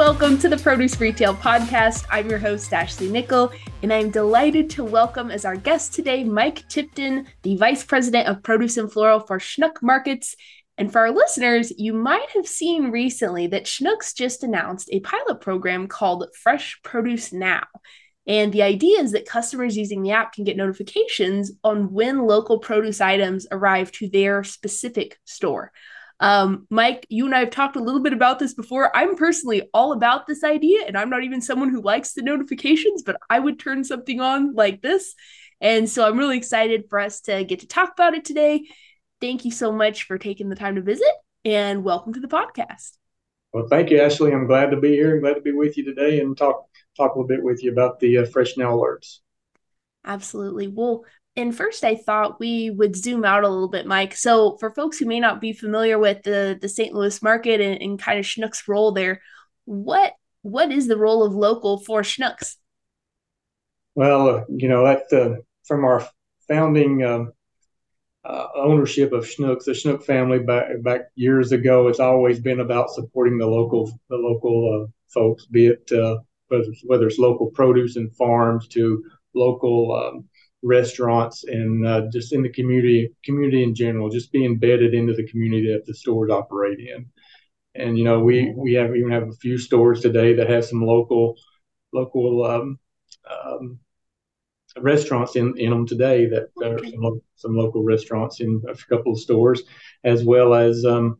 welcome to the Produce Retail Podcast. I'm your host, Ashley Nickle, and I'm delighted to welcome as our guest today Mike Tipton, the Vice President of Produce and Floral for Schnuck Markets. And for our listeners, you might have seen recently that Schnucks just announced a pilot program called Fresh Produce Now. And the idea is that customers using the app can get notifications on when local produce items arrive to their specific store. Um, Mike, you and I have talked a little bit about this before. I'm personally all about this idea, and I'm not even someone who likes the notifications, but I would turn something on like this. And so I'm really excited for us to get to talk about it today. Thank you so much for taking the time to visit, and welcome to the podcast. Well, thank you, Ashley. I'm glad to be here. I'm glad to be with you today and talk talk a little bit with you about the uh, Fresh Now alerts. Absolutely. Well, and first I thought we would zoom out a little bit, Mike. So for folks who may not be familiar with the the St. Louis market and, and kind of Schnucks role there, what what is the role of local for Schnucks? Well, uh, you know that uh, from our founding um, uh, ownership of Schnucks, the Schnuck family back back years ago, it's always been about supporting the local the local uh, folks, be it uh, whether, whether it's local produce and farms to local um, restaurants and uh, just in the community community in general just be embedded into the community that the stores operate in. And you know we we have even have a few stores today that have some local local um, um, restaurants in, in them today that there are some, some local restaurants in a couple of stores as well as um,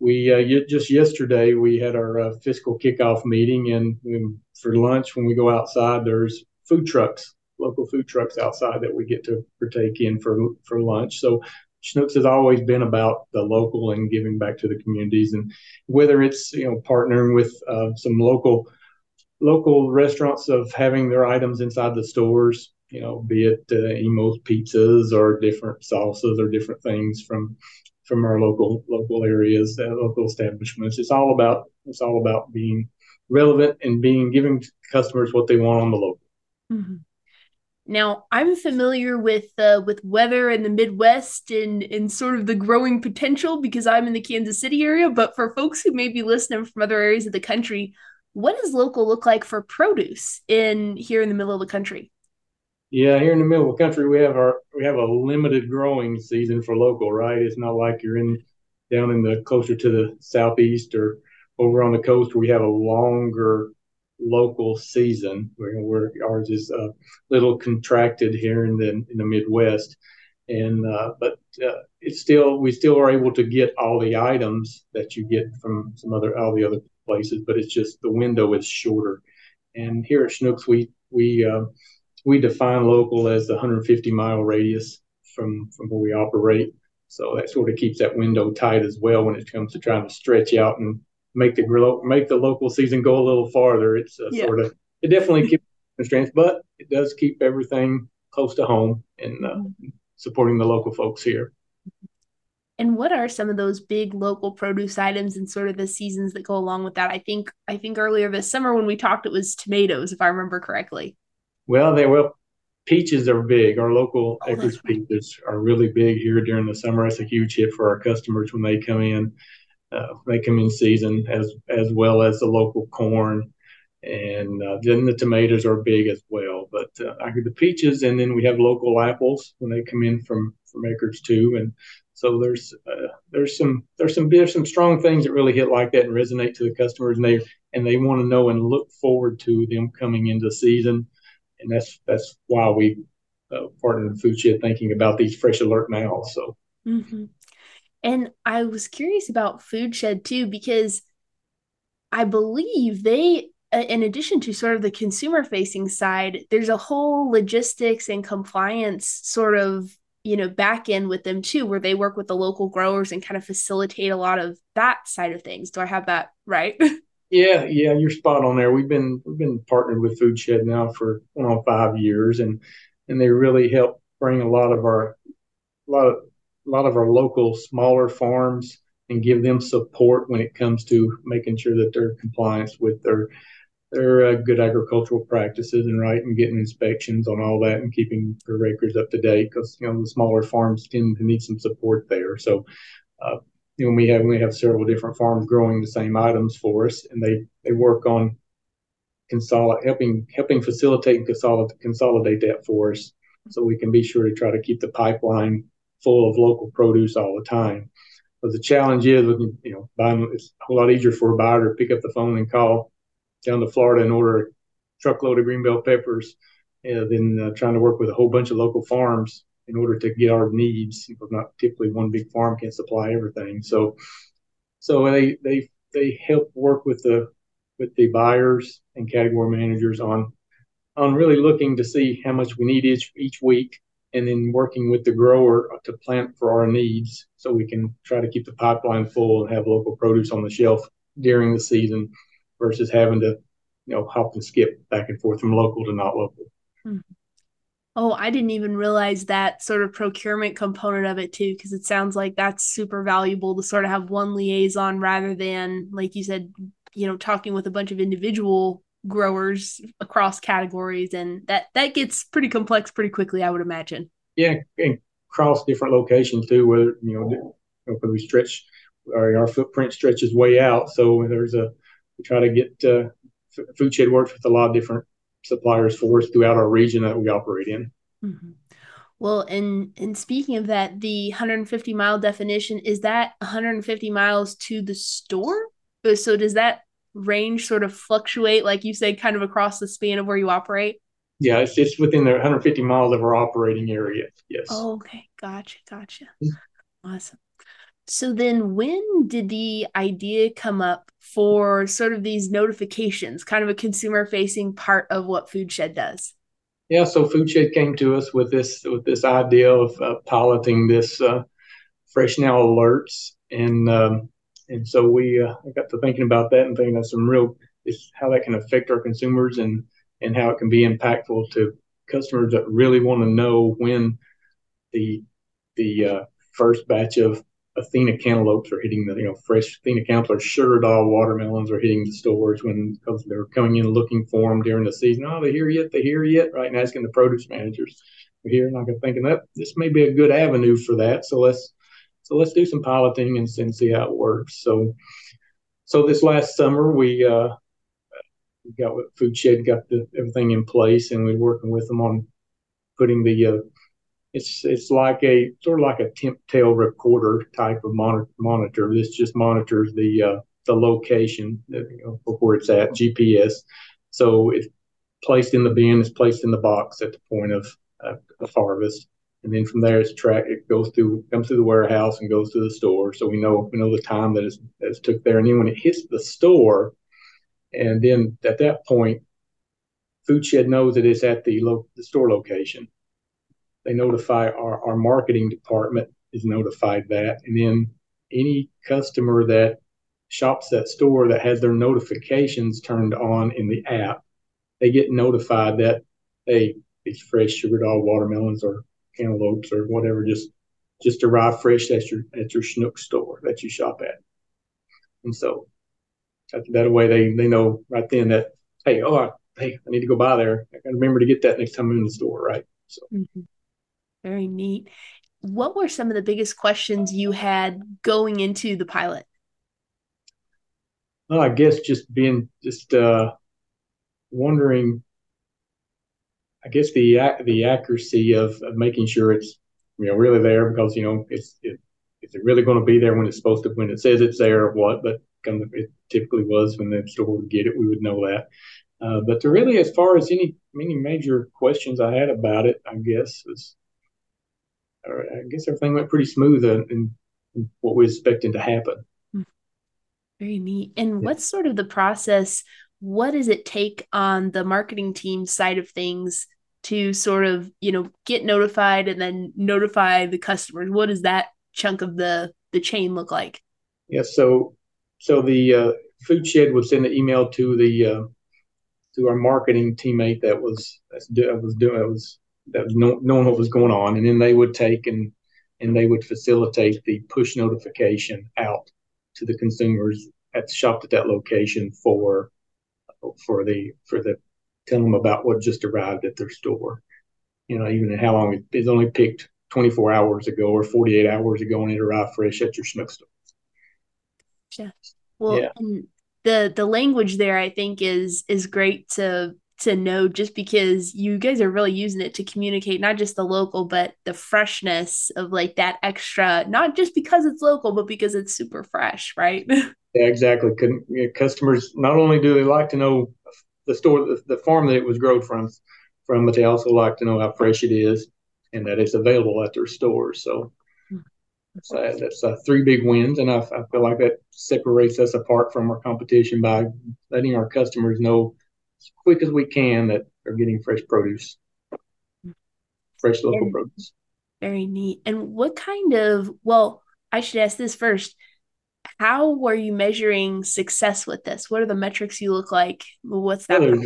we uh, just yesterday we had our uh, fiscal kickoff meeting and for lunch when we go outside there's food trucks local food trucks outside that we get to partake in for for lunch. So Schnucks has always been about the local and giving back to the communities, and whether it's you know partnering with uh, some local local restaurants of having their items inside the stores, you know, be it uh, Imo's pizzas or different salsas or different things from from our local local areas, uh, local establishments. It's all about it's all about being relevant and being giving customers what they want on the local. Mm-hmm. Now, I'm familiar with uh, with weather in the Midwest and and sort of the growing potential because I'm in the Kansas City area. But for folks who may be listening from other areas of the country, what does local look like for produce in here in the middle of the country? Yeah, here in the middle of the country, we have our we have a limited growing season for local. Right, it's not like you're in down in the closer to the southeast or over on the coast where we have a longer local season. Where, where ours is a little contracted here in the in the Midwest, and uh, but uh, it's still we still are able to get all the items that you get from some other all the other places, but it's just the window is shorter. And here at Schnucks, we we uh, we define local as the 150 mile radius from from where we operate. So that sort of keeps that window tight as well when it comes to trying to stretch out and make the make the local season go a little farther. It's uh, yeah. sort of it definitely keeps constraints, but it does keep everything close to home and uh, supporting the local folks here. And what are some of those big local produce items and sort of the seasons that go along with that? I think I think earlier this summer when we talked, it was tomatoes, if I remember correctly. Well, they well peaches are big. Our local oh, acreage right. peaches are really big here during the summer. It's a huge hit for our customers when they come in uh, they come in season as as well as the local corn, and uh, then the tomatoes are big as well. But uh, I get the peaches, and then we have local apples when they come in from from acres too, and so there's uh, there's some there's some there's some strong things that really hit like that and resonate to the customers, and they and they want to know and look forward to them coming into season, and that's that's why we uh, partnered with Shed thinking about these fresh alert now. So. Mm-hmm. And I was curious about Foodshed too, because I believe they, in addition to sort of the consumer facing side, there's a whole logistics and compliance sort of, you know, back end with them too, where they work with the local growers and kind of facilitate a lot of that side of things. Do I have that right? Yeah, yeah, you're spot on there. We've been we've been partnered with Food Shed now for on five years, and and they really help bring a lot of our a lot of a lot of our local smaller farms and give them support when it comes to making sure that they're compliance with their their uh, good agricultural practices and right and getting inspections on all that and keeping their acres up to date because you know the smaller farms tend to need some support there. So uh, you know, we have we have several different farms growing the same items for us, and they they work on consolidate helping helping facilitate and consolidate consolidate that for us, so we can be sure to try to keep the pipeline full of local produce all the time. But the challenge is, with you know, buying it's a whole lot easier for a buyer to pick up the phone and call down to Florida and order a truckload of green bell peppers uh, than uh, trying to work with a whole bunch of local farms in order to get our needs. Because not typically one big farm can supply everything. So, so they they they help work with the with the buyers and category managers on on really looking to see how much we need each each week and then working with the grower to plant for our needs so we can try to keep the pipeline full and have local produce on the shelf during the season versus having to you know hop and skip back and forth from local to not local mm-hmm. oh i didn't even realize that sort of procurement component of it too because it sounds like that's super valuable to sort of have one liaison rather than like you said you know talking with a bunch of individual growers across categories and that that gets pretty complex pretty quickly i would imagine. Yeah and across different locations too where you know because we stretch our, our footprint stretches way out. So there's a we try to get uh, Foodshed works with a lot of different suppliers for us throughout our region that we operate in. Mm-hmm. well and and speaking of that the 150 mile definition is that 150 miles to the store? So does that range sort of fluctuate, like you said, kind of across the span of where you operate? Yeah, it's just within the 150 miles of our operating area. Yes. Oh, okay. Gotcha. Gotcha. Mm-hmm. Awesome. So then when did the idea come up for sort of these notifications, kind of a consumer facing part of what Foodshed does? Yeah, so Foodshed came to us with this with this idea of uh, piloting this uh, fresh now alerts and um, and so we uh, got to thinking about that and thinking of some real is how that can affect our consumers and and how it can be impactful to customers that really want to know when the the uh, first batch of Athena cantaloupes are hitting the you know fresh Athena cantaloupes or sugar doll watermelons are hitting the stores when because they're coming in looking for them during the season. Oh, they here yet? They're here yet? Right? And asking the produce managers, we're here, and I'm thinking that this may be a good avenue for that. So let's so let's do some piloting and, see how it works. So, so this last summer we uh, we got with Foodshed got the, everything in place, and we're working with them on putting the uh, it's it's like a sort of like a TempTale recorder type of monitor. monitor. This just monitors the uh, the location you know, where it's at GPS. So it's placed in the bin, it's placed in the box at the point of, uh, of harvest and then from there it's track it goes through comes through the warehouse and goes to the store. So we know we know the time that it's, it's took there. And then when it hits the store and then at that point Foodshed knows that it's at the, lo- the store location. They notify our, our marketing department is notified that. And then any customer that shops that store that has their notifications turned on in the app they get notified that hey these fresh sugar doll watermelons are cantaloupes or whatever just just arrive fresh at your at your Schnuck store that you shop at. And so that, that way they they know right then that hey oh I, hey I need to go by there. I got to remember to get that next time I'm in the store, right? So mm-hmm. very neat. What were some of the biggest questions you had going into the pilot? Well, I guess just being just uh, wondering I guess the the accuracy of, of making sure it's you know really there because you know it's it, is it really going to be there when it's supposed to when it says it's there or what but it typically was when the store would get it we would know that uh, but to really as far as any any major questions I had about it I guess was I guess everything went pretty smooth in what we were expecting to happen. Hmm. Very neat. And yeah. what's sort of the process what does it take on the marketing team side of things to sort of you know get notified and then notify the customers? What does that chunk of the the chain look like? Yeah so so the uh, Foodshed would send an email to the uh, to our marketing teammate that was that was doing that was that was knowing what was going on and then they would take and and they would facilitate the push notification out to the consumers at the shop at that location for for the for the tell them about what just arrived at their store. You know, even how long it, it's only picked 24 hours ago or 48 hours ago and it arrived fresh at your Schnuck store. Yeah. Well, yeah. Um, the the language there I think is is great to to know just because you guys are really using it to communicate not just the local but the freshness of like that extra not just because it's local but because it's super fresh right yeah exactly customers not only do they like to know the store the, farm that it was grown from from but they also like to know how fresh it is and that it's available at their stores so that's, uh, that's uh, three big wins, and I, I, feel like that separates us apart from our competition by letting our customers know as quick as we can that they're getting fresh produce, fresh local very, produce. Very neat. And what kind of well, I should ask this first. How were you measuring success with this? What are the metrics you look like? What's that? Well,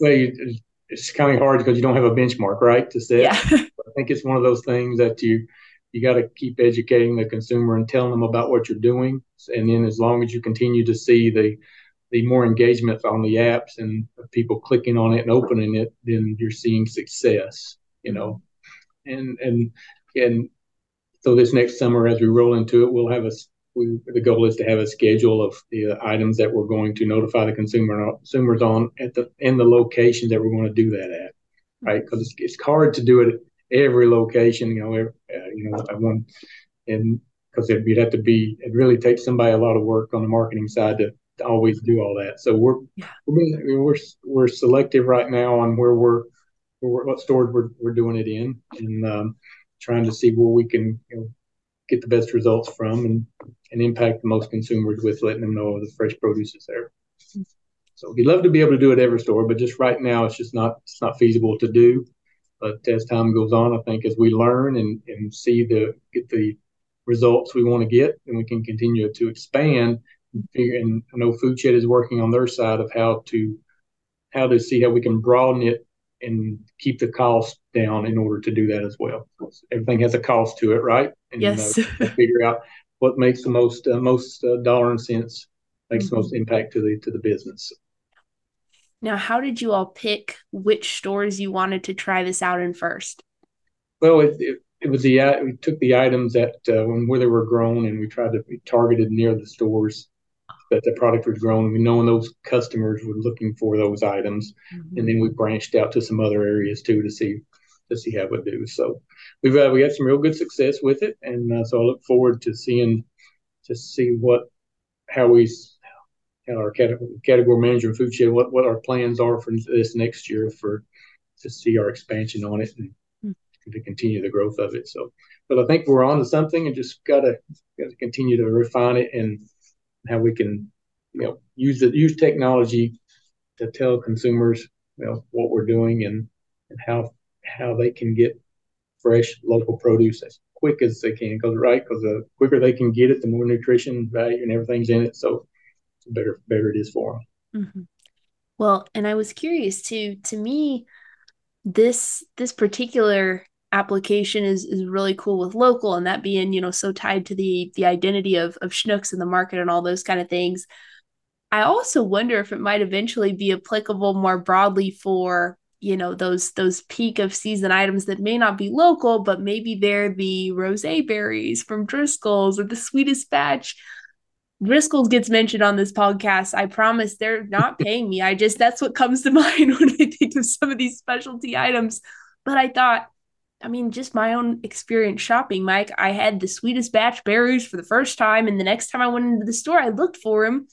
well you, it's kind of hard because you don't have a benchmark, right? To set. Yeah. I think it's one of those things that you you got to keep educating the consumer and telling them about what you're doing. And then as long as you continue to see the the more engagement on the apps and people clicking on it and opening it, then you're seeing success. You know, and and and so this next summer, as we roll into it, we'll have a we, the goal is to have a schedule of the items that we're going to notify the consumer consumers on at the in the locations that we're going to do that at, right? Because it's, it's hard to do it at every location, you know, every, uh, you know, one, and because you'd have to be, it really takes somebody a lot of work on the marketing side to, to always do all that. So we're, yeah. we're, we're, we're selective right now on where we're, where, what stores we're, we're doing it in and um, trying to see where we can, you know, get the best results from and, and impact the most consumers with letting them know the fresh produce is there. So we'd love to be able to do it every store, but just right now it's just not it's not feasible to do. But as time goes on, I think as we learn and, and see the get the results we want to get, and we can continue to expand. And, I know Foodshed is working on their side of how to how to see how we can broaden it and keep the cost down in order to do that as well. Everything has a cost to it, right? And, yes. Uh, figure out what makes the most uh, most uh, dollar and cents makes mm-hmm. the most impact to the to the business. Now, how did you all pick which stores you wanted to try this out in first? Well, it, it, it was the uh, we took the items that uh, when where they were grown, and we tried to be targeted near the stores that the product was grown. We knowing those customers were looking for those items, mm-hmm. and then we branched out to some other areas too to see to see how it would do. So we've uh, we had some real good success with it, and uh, so I look forward to seeing to see what how we how our category manager and Foodshed what, what our plans are for this next year for to see our expansion on it and mm. to continue the growth of it. So, but I think we're on to something and just gotta gotta continue to refine it and how we can you know use the use technology to tell consumers you know what we're doing and and how how they can get fresh local produce as quick as they can because right because the quicker they can get it the more nutrition value and everything's in it so the better better it is for them. Mm-hmm. Well, and I was curious too. To me, this this particular application is is really cool with local, and that being you know so tied to the the identity of of Schnucks in the market and all those kind of things. I also wonder if it might eventually be applicable more broadly for you know those those peak of season items that may not be local but maybe they're the rose berries from driscoll's or the sweetest batch Driscoll's gets mentioned on this podcast. I promise they're not paying me. I just that's what comes to mind when I think of some of these specialty items. But I thought, I mean, just my own experience shopping, Mike. I had the sweetest batch berries for the first time, and the next time I went into the store, I looked for him,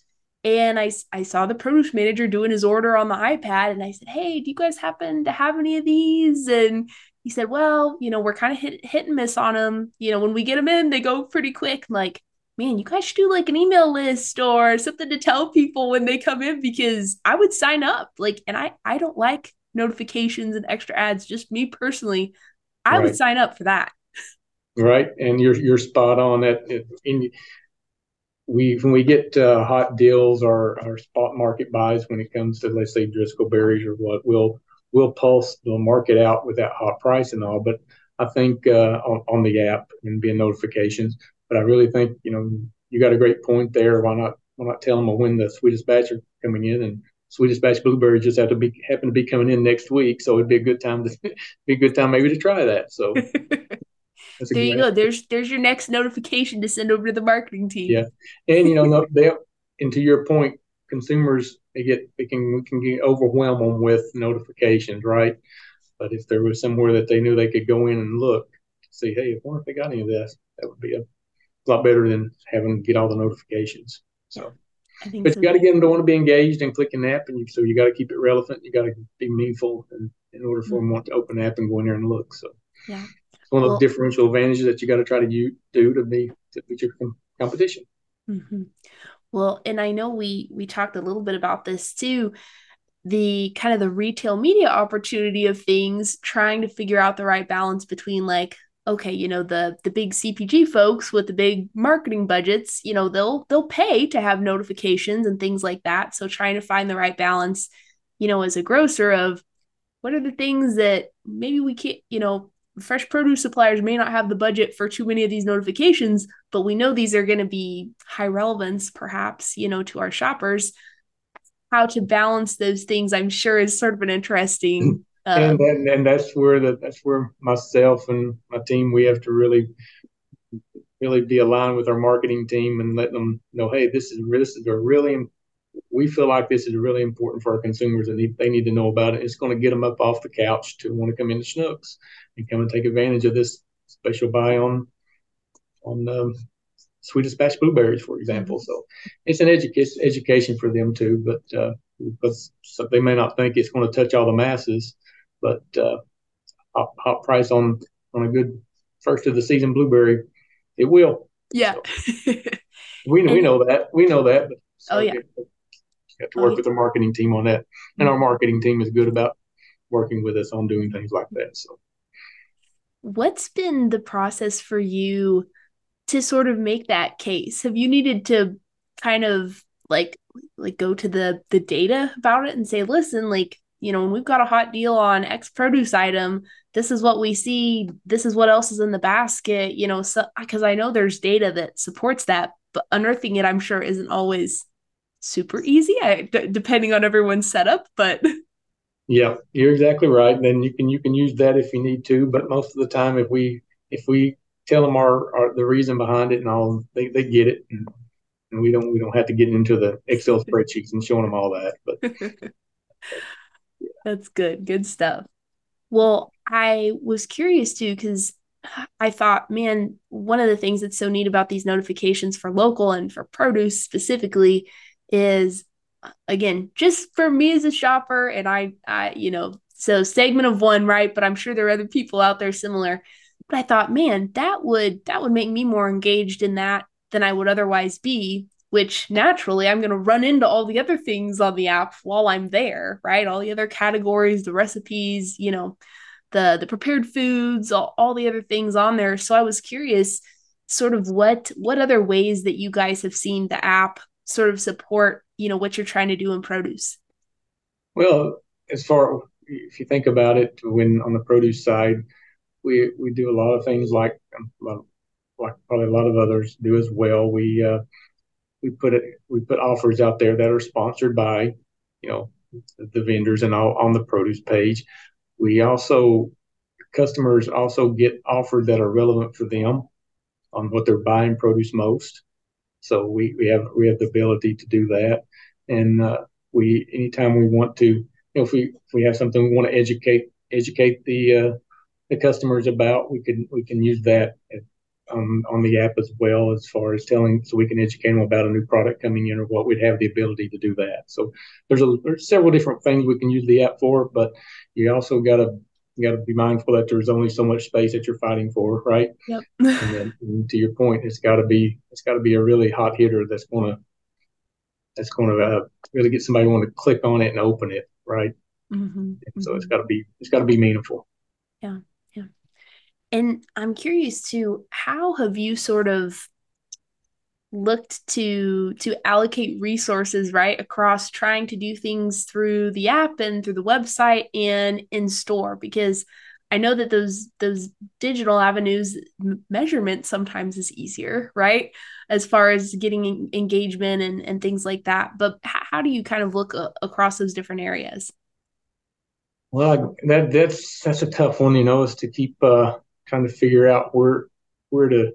and I I saw the produce manager doing his order on the iPad, and I said, "Hey, do you guys happen to have any of these?" And he said, "Well, you know, we're kind of hit hit and miss on them. You know, when we get them in, they go pretty quick." I'm like man, you guys should do like an email list or something to tell people when they come in because I would sign up. Like, and I I don't like notifications and extra ads. Just me personally, I right. would sign up for that. Right, and you're you're spot on that. In we when we get uh, hot deals or, or spot market buys when it comes to let's say Driscoll berries or what, we'll we'll pulse the market out with that hot price and all. But I think uh, on, on the app and being notifications, but I really think you know you got a great point there. Why not why not tell them when the sweetest batch are coming in and sweetest batch blueberries just have to be happen to be coming in next week, so it'd be a good time to be a good time maybe to try that. So there you go. There's there's your next notification to send over to the marketing team. Yeah, and you know, they and to your point, consumers they get they can we can get overwhelm them with notifications, right? But if there was somewhere that they knew they could go in and look, see, hey, if wonder if they got any of this, that would be a lot better than having to get all the notifications. So, but so. you got to get them to want to be engaged and click an app, and you, so you got to keep it relevant. You got to be meaningful, and in order for mm-hmm. them to want to open the app and go in there and look. So, yeah, it's one of the differential advantages that you got to try to do to be to beat your competition. Mm-hmm. Well, and I know we we talked a little bit about this too the kind of the retail media opportunity of things trying to figure out the right balance between like okay you know the the big cpg folks with the big marketing budgets you know they'll they'll pay to have notifications and things like that so trying to find the right balance you know as a grocer of what are the things that maybe we can't you know fresh produce suppliers may not have the budget for too many of these notifications but we know these are going to be high relevance perhaps you know to our shoppers how to balance those things, I'm sure is sort of an interesting. Mm-hmm. Um, and, and and that's where the that's where myself and my team we have to really really be aligned with our marketing team and let them know, hey, this is this is a really we feel like this is really important for our consumers and they need to know about it. It's going to get them up off the couch to want to come into Schnucks and come and take advantage of this special buy on on um, Sweetest Batch blueberries, for example. So it's an education education for them too, but uh, because so they may not think it's going to touch all the masses, but uh, hot, hot, price on on a good first of the season blueberry, it will. Yeah, so we we know that we know that. But so oh yeah, have to work oh, with the marketing team on that, and our marketing team is good about working with us on doing things like that. So, what's been the process for you? to sort of make that case? Have you needed to kind of like like go to the the data about it and say, listen, like you know, when we've got a hot deal on X produce item, this is what we see. This is what else is in the basket. You know, so because I know there's data that supports that, but unearthing it, I'm sure, isn't always super easy. I, d- depending on everyone's setup, but yeah, you're exactly right. Then you can you can use that if you need to, but most of the time, if we if we tell them our, our the reason behind it and all they, they get it and, and we don't we don't have to get into the excel spreadsheets and showing them all that but. that's good good stuff. Well i was curious too because i thought man one of the things that's so neat about these notifications for local and for produce specifically is again just for me as a shopper and i i you know so segment of one right? But i'm sure there are other people out there similar. But I thought, man, that would that would make me more engaged in that than I would otherwise be, which naturally I'm going to run into all the other things on the app while I'm there, right? All the other categories, the recipes, you know, the the prepared foods, all, all the other things on there. So I was curious sort of what what other ways that you guys have seen the app sort of support, you know, what you're trying to do in produce. Well, as far if you think about it, when on the produce side, we we do a lot of things like um, like probably a lot of others do as well. We uh, we put it we put offers out there that are sponsored by you know the vendors and all on the produce page. We also customers also get offers that are relevant for them on what they're buying produce most. So we, we have we have the ability to do that, and uh, we anytime we want to, you know, if we if we have something we want to educate educate the uh, the customers about. We can we can use that on on the app as well as far as telling, so we can educate them about a new product coming in or what. We'd have the ability to do that. So there's a there's several different things we can use the app for, but you also got to you got to be mindful that there's only so much space that you're fighting for, right? Yep. and then and to your point, it's got to be it's got to be a really hot hitter that's going to that's going to uh, really get somebody want to click on it and open it, right? Mm-hmm. So it's got to be it's got to be meaningful. Yeah. And I'm curious too, how have you sort of looked to to allocate resources right across trying to do things through the app and through the website and in store because I know that those those digital avenues measurement sometimes is easier, right? As far as getting engagement and, and things like that. But how do you kind of look a- across those different areas? Well, that that's that's a tough one, you know, is to keep uh, trying of figure out where where to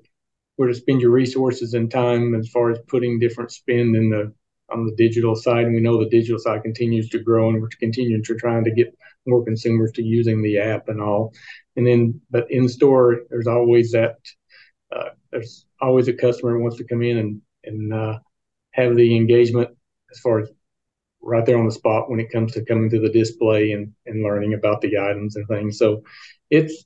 where to spend your resources and time as far as putting different spend in the on the digital side. And we know the digital side continues to grow, and we're continuing to trying to get more consumers to using the app and all. And then, but in store, there's always that. Uh, there's always a customer who wants to come in and and uh, have the engagement as far as right there on the spot when it comes to coming to the display and, and learning about the items and things. So it's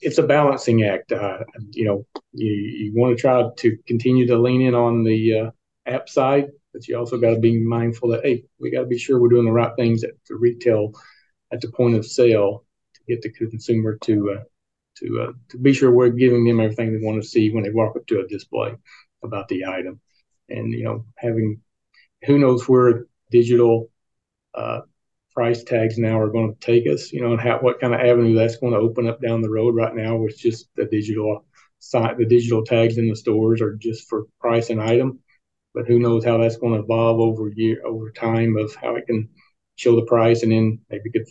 it's a balancing act. Uh, you know, you, you want to try to continue to lean in on the uh, app side, but you also got to be mindful that hey, we got to be sure we're doing the right things at the retail, at the point of sale to get the consumer to uh, to uh, to be sure we're giving them everything they want to see when they walk up to a display about the item, and you know having who knows where digital uh, price tags now are going to take us, you know, and how what kind of avenue that's going to open up down the road. Right now, with just the digital site, the digital tags in the stores are just for price and item, but who knows how that's going to evolve over year over time of how it can show the price and then maybe could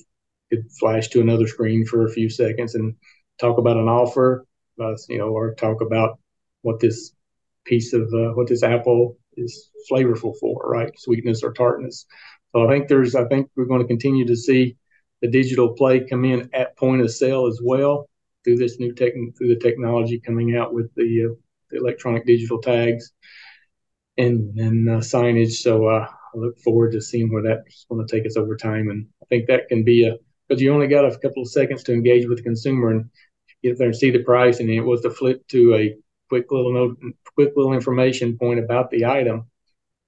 could flash to another screen for a few seconds and talk about an offer, uh, you know, or talk about what this piece of uh, what this apple is flavorful for, right? Sweetness or tartness. So I think there's, I think we're going to continue to see the digital play come in at point of sale as well through this new tech, through the technology coming out with the, uh, the electronic digital tags and and uh, signage. So uh, I look forward to seeing where that's going to take us over time. And I think that can be a because you only got a couple of seconds to engage with the consumer and get there and see the price, and it was to flip to a quick little note, quick little information point about the item.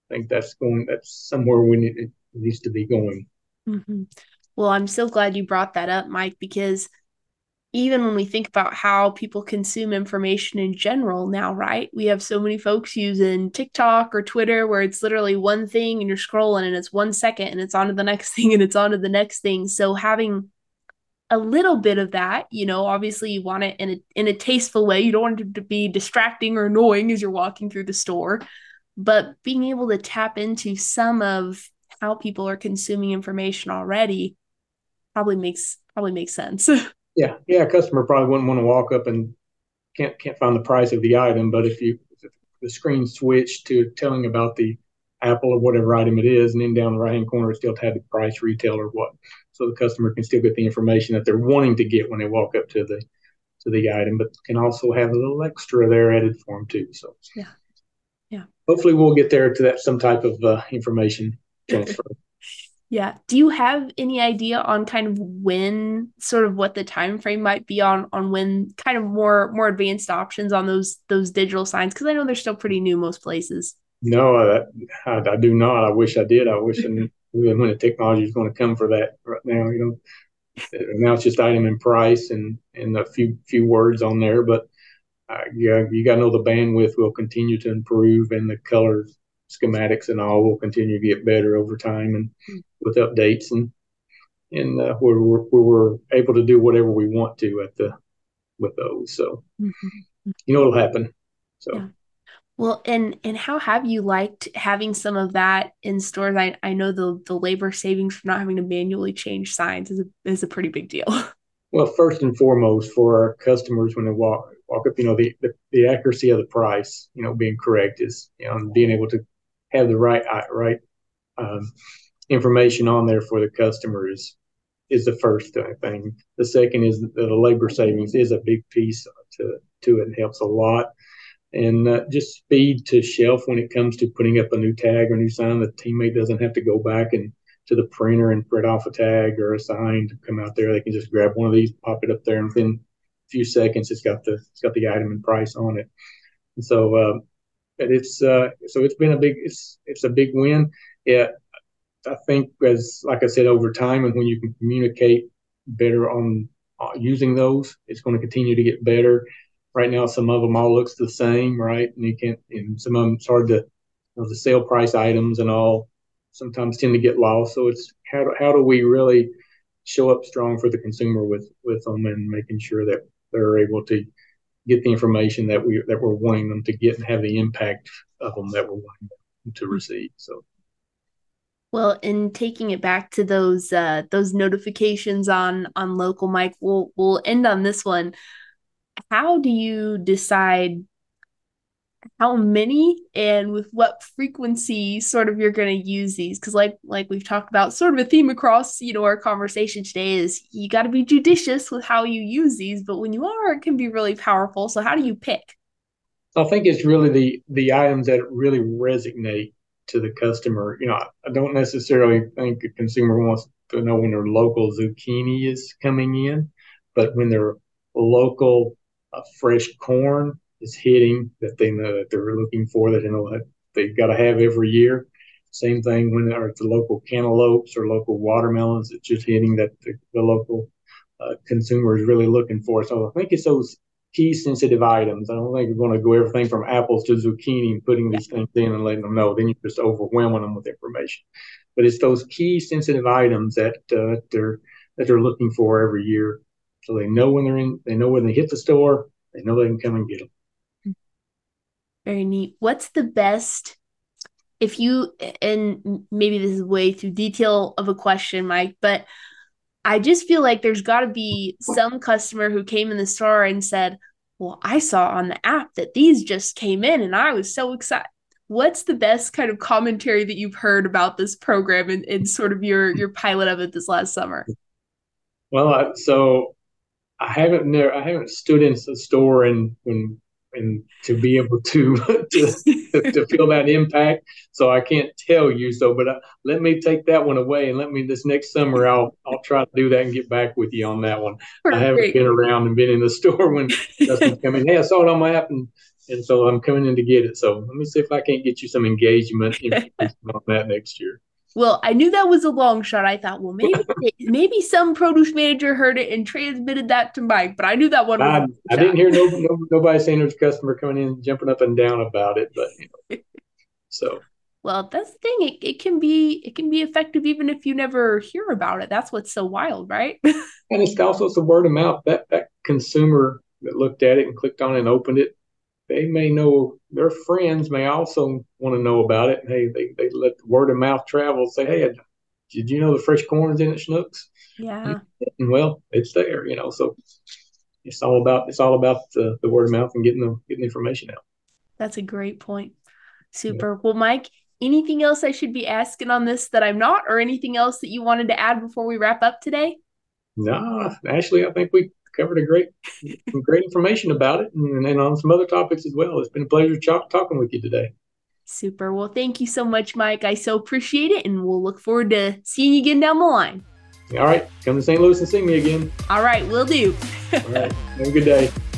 I think that's going. That's somewhere we need needs to be going. Mm-hmm. Well, I'm so glad you brought that up, Mike, because even when we think about how people consume information in general now, right? We have so many folks using TikTok or Twitter where it's literally one thing and you're scrolling and it's one second and it's on to the next thing and it's on to the next thing. So having a little bit of that you know obviously you want it in a in a tasteful way you don't want it to be distracting or annoying as you're walking through the store but being able to tap into some of how people are consuming information already probably makes probably makes sense yeah yeah a customer probably wouldn't want to walk up and can't can't find the price of the item but if you if the screen switched to telling about the apple or whatever item it is and then down the right hand corner it still had the price retail or what so the customer can still get the information that they're wanting to get when they walk up to the to the item, but can also have a little extra there added for them too. So yeah, yeah. Hopefully, we'll get there to that some type of uh, information transfer. yeah. Do you have any idea on kind of when, sort of, what the time frame might be on on when kind of more more advanced options on those those digital signs? Because I know they're still pretty new most places. No, I, I, I do not. I wish I did. I wish I when the technology is going to come for that right now. You know, now it's just item and price and and a few few words on there, but uh, yeah, you got to know the bandwidth will continue to improve and the color schematics and all will continue to get better over time and mm-hmm. with updates and and uh, where, we're, we're able to do whatever we want to at the with those. So mm-hmm. you know it'll happen. So. Yeah. Well, and and how have you liked having some of that in stores? I, I know the the labor savings for not having to manually change signs is a is a pretty big deal. Well, first and foremost, for our customers when they walk walk up, you know, the, the, the accuracy of the price, you know, being correct is, you know, being able to have the right uh, right um, information on there for the customers is the first thing. The second is that the labor savings is a big piece to to it and helps a lot and uh, just speed to shelf when it comes to putting up a new tag or new sign. The teammate doesn't have to go back and to the printer and print off a tag or a sign to come out there. They can just grab one of these, pop it up there, and within a few seconds, it's got the it's got the item and price on it. And so, uh, it's uh, so it's been a big it's it's a big win. Yeah, I think as like I said, over time, and when you can communicate better on uh, using those, it's going to continue to get better right now some of them all looks the same, right? And you can't, and some of them it's hard to, you know, the sale price items and all sometimes tend to get lost. So it's how do, how do we really show up strong for the consumer with with them and making sure that they're able to get the information that we that we're wanting them to get and have the impact of them that we're wanting them to receive. So. Well, in taking it back to those uh, those notifications on on local Mike, we'll we'll end on this one how do you decide how many and with what frequency sort of you're going to use these. Because like like we've talked about sort of a theme across you know our conversation today is you got to be judicious with how you use these but when you are it can be really powerful. So how do you pick? I think it's really the the items that really resonate to the customer. You know i don't necessarily think a consumer wants to know when their local zucchini is coming in but when their local uh, fresh corn is hitting that they know that they're looking for that you know that they've got to have every year. Same thing when are the local cantaloupes or local watermelons. It's just hitting that the, the local uh, consumer is really looking for. So I think it's those key sensitive items. I don't think we're going to go everything from apples to zucchini and putting these things in and letting them know. Then you're just overwhelming them with information. But it's those key sensitive items that uh, they're that they're looking for every year, so they know when they're in. They know when they hit the store. They know they can come and get them. Very neat. What's the best if you and maybe this is way too detail of a question, Mike, but I just feel like there's got to be some customer who came in the store and said, "Well, I saw on the app that these just came in and I was so excited." What's the best kind of commentary that you've heard about this program and, and sort of your your pilot of it this last summer? Well, so I haven't never I haven't stood in the store and when and to be able to to, to, feel that impact. So I can't tell you. So, but uh, let me take that one away, and let me this next summer I'll I'll try to do that and get back with you on that one. Perfect. I haven't been around and been in the store when customers come in. Hey, I saw it on my app, and and so I'm coming in to get it. So let me see if I can't get you some engagement on that next year. Well, I knew that was a long shot. I thought, well, maybe maybe some produce manager heard it and transmitted that to Mike, but I knew that one. I, I didn't hear no, no, nobody saying there's a customer coming in jumping up and down about it, but you know, so. Well, that's the thing. It, it can be it can be effective even if you never hear about it. That's what's so wild, right? and it's also it's a word of mouth. That that consumer that looked at it and clicked on it and opened it they may know their friends may also want to know about it. Hey, they, they let the word of mouth travel. Say, hey, did you know the fresh corn's in at Schnucks? Yeah. And well, it's there, you know. So it's all about it's all about the, the word of mouth and getting the getting the information out. That's a great point. Super. Yeah. Well, Mike, anything else I should be asking on this that I'm not, or anything else that you wanted to add before we wrap up today? No, actually, I think we covered a great, great information about it, and, and, on some other topics as well. It's been a pleasure ch- talking with you today. Super. Well, thank you so much, Mike. I so appreciate it, and we'll look forward to seeing you again down the line. All right, come to St. Louis and see me again. All right, we'll do. All right, have a good day.